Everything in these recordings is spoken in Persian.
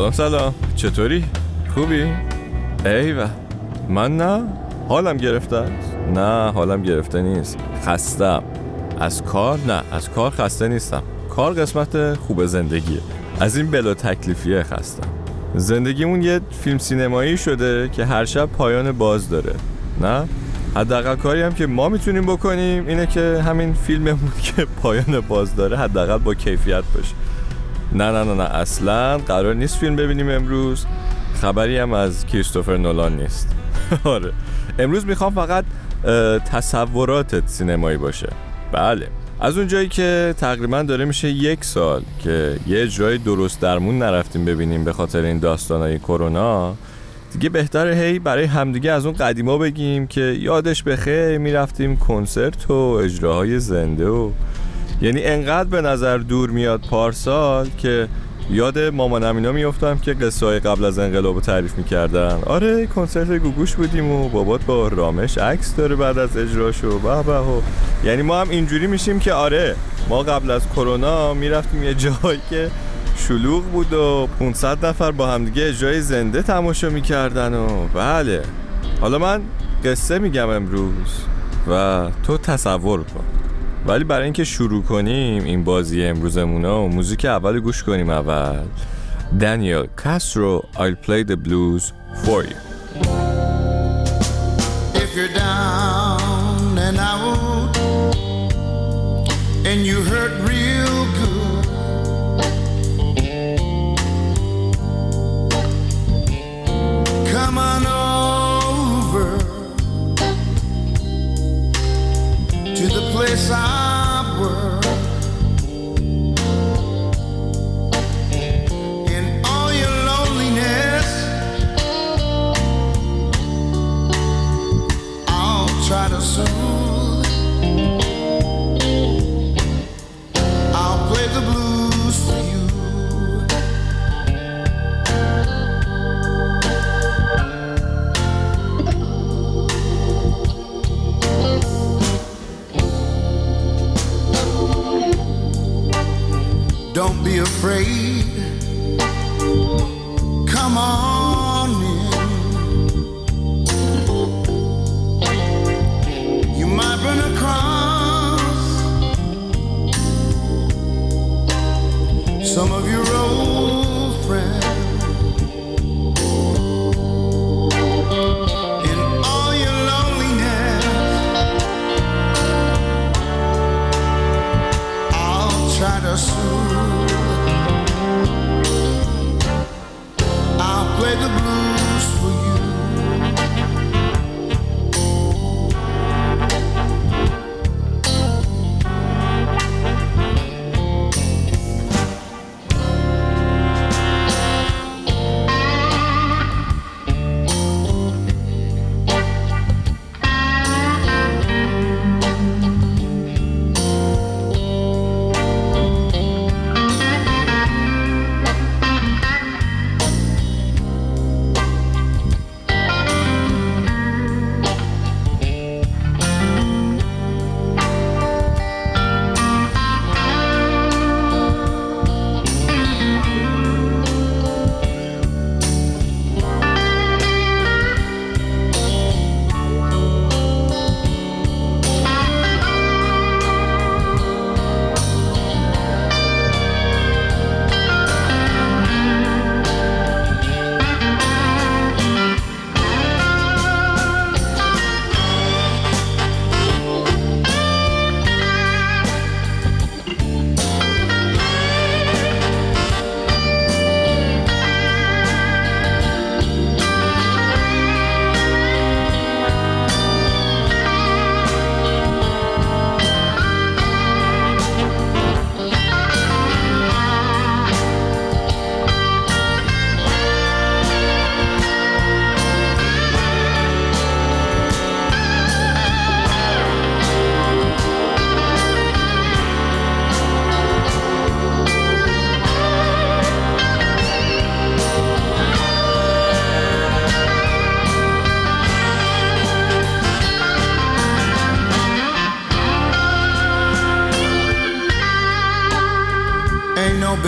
سلام سلام. چطوری؟ خوبی؟ ایوه. من نه. حالم گرفته است؟ نه حالم گرفته نیست. خستم. از کار؟ نه از کار خسته نیستم. کار قسمت خوب زندگیه. از این بلا تکلیفیه خستم. زندگیمون یه فیلم سینمایی شده که هر شب پایان باز داره. نه؟ حداقل کاری هم که ما می‌تونیم بکنیم اینه که همین فیلممون که پایان باز داره حداقل با کیفیت باشه. نه نه نه نه. اصلا قرار نیست فیلم ببینیم امروز. خبری هم از کریستوفر نولان نیست. آره. امروز می‌خوام فقط تصوراتت سینمایی باشه. بله. از اون جایی که تقریبا داره میشه یک سال که یه جای درست درمون نرفتیم ببینیم به خاطر این داستانهای کرونا دیگه بهتره هی برای همدیگه از اون قدیما بگیم که یادش بخیر می‌رفتیم کنسرت و اجراهای زنده و یعنی انقدر به نظر دور میاد پارسال که یاد مامانم اینا میفتم که قصه های قبل از انقلاب تعریف می‌کردن. آره کنسرت گوگوش بودیم و بابات با رامش عکس داره بعد از اجراشو. به به و. یعنی ما هم اینجوری میشیم که آره ما قبل از کرونا می‌رفتیم یه جایی که شلوغ بود و 500 نفر با همدیگه اجرای زنده تماشا می‌کردن و بله. حالا من قصه میگم امروز و تو تصور کن. ولی برای اینکه شروع کنیم این بازی امروزمون و موزیک اول گوش کنیم اول. دانیل کاسترو I'll play the blues for you. If you're down and out and you hurt real good soul.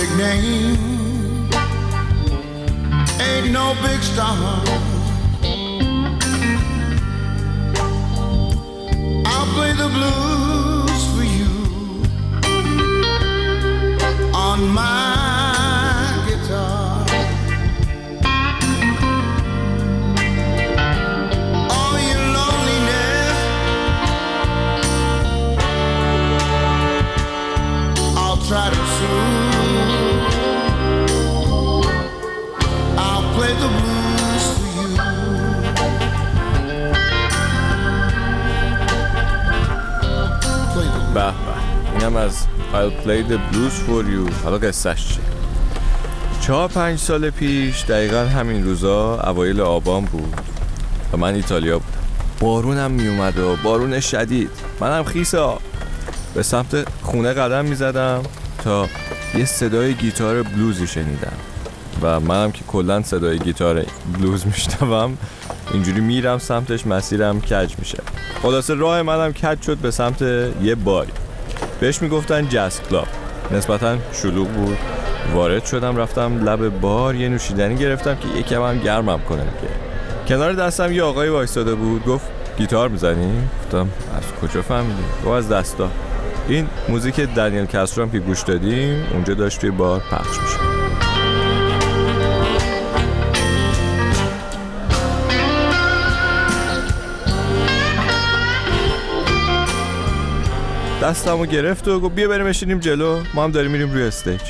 big name, ain't no big star. اینم از I'll play the blues for you. حالا قصهش چیه؟ چهار پنج سال پیش دقیقا همین روزا اوایل آبان بود و من ایتالیا بودم. بارونم میومد و بارون شدید. منم خیس آب. به سمت خونه قدم می‌زدم تا یه صدای گیتار بلوزی شنیدم. و منم که کلا صدای گیتار بلوز میشنوم اینجوری میرم سمتش مسیرم کج میشه. خلاصه راه منم کج شد به سمت یه باری. بهش می‌گفتن jazz club نسبتا شلوغ بود. وارد شدم رفتم لب بار یه نوشیدنی گرفتم که یکم هم گرمم کنه دیگه. کنار دستم یه آقایی وایستاده بود. گفت گیتار می‌زنی؟ گفتم از کجا فهمیدی؟ گفت از دستا این موزیک دنیل کسترو هم که گوش دادیم اونجا داشت توی بار پخش میشه دستمو گرفت و گفت بیا بریم بشینیم جلو. ما هم داریم میریم روی stage.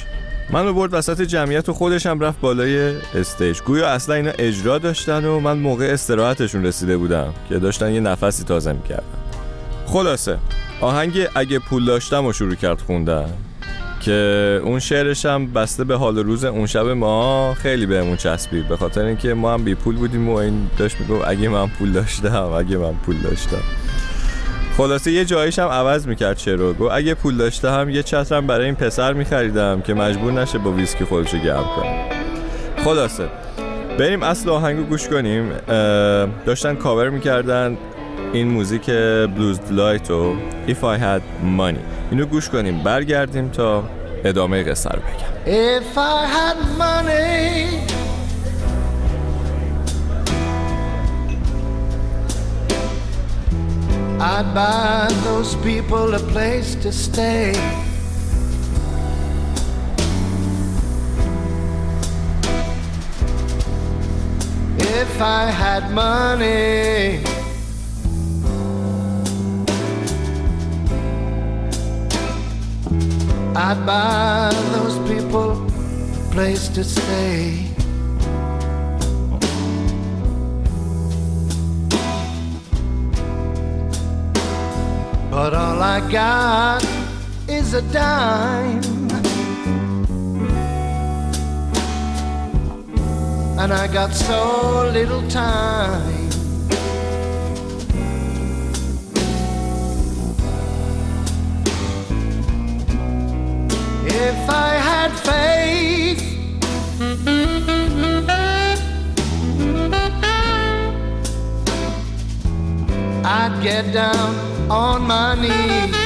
منو برد وسط جمعیت و خودش هم رفت بالای stage. گویا اصلا اینا اجرا داشتن و من موقع استراحتشون رسیده بودم که داشتن یه نفسی تازه می‌کردن. خلاصه آهنگ اگه پول داشتم و شروع کرد خوندن که اون شعرش هم بسته به حال روز اون شب ما خیلی بهمون چسبید. به خاطر اینکه ما هم بی پول بودیم و این داشت می‌گفت اگه من پول داشتم اگه من پول داشتم. خلاصه یه جاییش هم عوض می‌کرد چرا گو اگه پول داشته هم یه چترم برای این پسر میخریدم که مجبور نشه با ویسکی خودشو گرم کنه. خلاصه. بریم اصل آهنگو گوش کنیم. داشتن کاور می‌کردن این موزیک بلوز دلایت و If I Had Money. اینو گوش کنیم. برگردیم تا ادامه قصه رو بگم. If I had money, I'd buy those people a place to stay. If I had money, I'd buy those people a place to stay. But all I got is a dime. And I got so little time. If I had faith, I'd get down on my knees.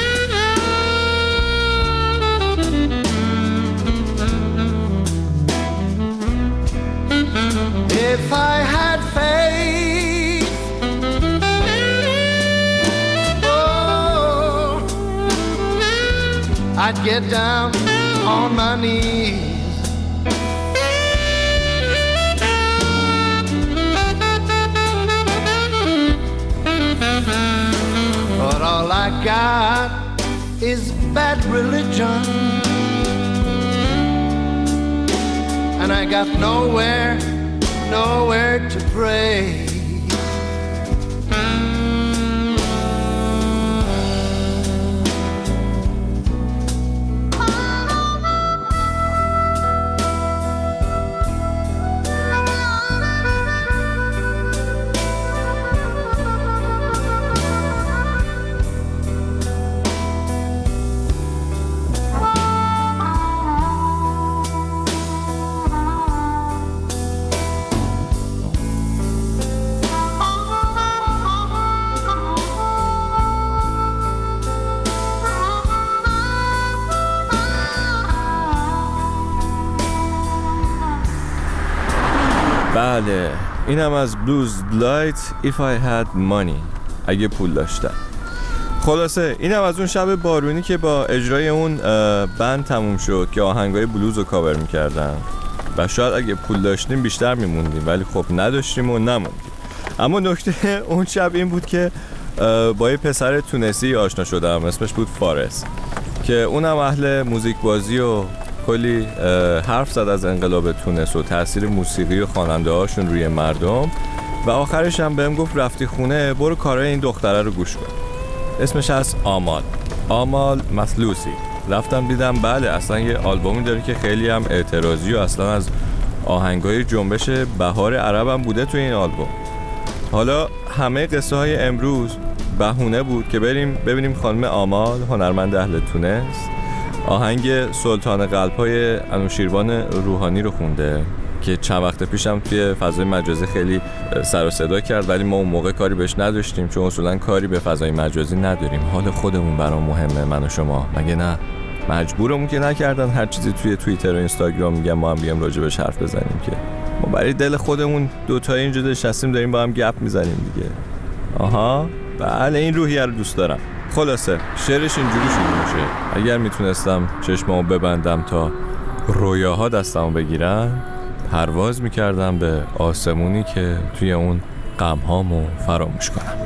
If I had faith, oh, I'd get down on my knees. But all I got is bad religion. And I got nowhere, nowhere to pray. بله. اینم از Blues Delight If I had money. اگه پول داشتم. خلاصه اینم از اون شب بارونی که با اجرای اون بند تموم شد که آهنگای بلوز رو کاور می‌کردن. و شاید اگه پول داشتیم بیشتر میموندیم ولی خب نداشتیم و نموندیم. اما نکته اون شب این بود که با یه پسر تونسی آشنا شدم. اسمش بود فارس. که اونم اهل موزیک بازی و کلی حرف زد از انقلاب تونس و تاثیر موسیقی و خواننده هاشون روی مردم. و آخرش هم بهم گفت رفتی خونه برو کارهای این دختره رو گوش کن. اسمش از آمال. آمال مسلوسی رفتم دیدم بله اصلا یه آلبومی داره که خیلی هم اعتراضی و اصلا از آهنگای جنبش بهار عرب هم بوده تو این آلبوم. حالا همه قصه های امروز بهونه بود که بریم ببینیم خانم آمال هنرمند اهل تونس. آهنگ سلطان قلب های انوشیروان روحانی رو خونده که چند وقت پیشم توی فضای مجازی خیلی سر و صدا کرد ولی ما اون موقع کاری بهش نداشتیم چون اصولا کاری به فضای مجازی نداریم. حال خودمون برام مهمه من و شما. مگه نه؟ مجبورمون که نکردن هر چیزی توی توییتر و اینستاگرام میگم ما هم بیام راجبش حرف بزنیم که. ما برای دل خودمون دوتایی اینجا نشستیم داریم با هم گپ می‌زنیم دیگه. آها؟ بله این روحیه رو دوست دارم. خلاصه شعرش اینجوری شروع میشه. اگر می‌تونستم چشمامو ببندم تا رویاها دستمو بگیرن پرواز می‌کردم به آسمونی که توی اون غمهامو فراموش کنم.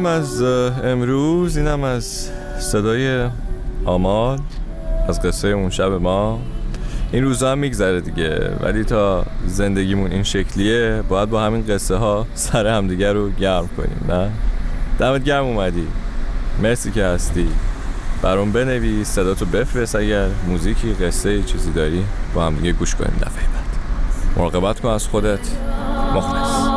اینم از امروز اینم از صدای آمال از قصه اون شب ما. این روزا هم میگذره دیگه ولی تا زندگیمون این شکلیه باید با همین قصه ها سر همدیگه رو گرم کنیم نه؟ دمت گرم اومدی. مرسی که هستی. برام بنویس صدا تو بفرست اگر موزیکی قصه چیزی داری با هم دیگه گوش کنیم دفعه بعد. مراقبت کن از خودت. مخلص.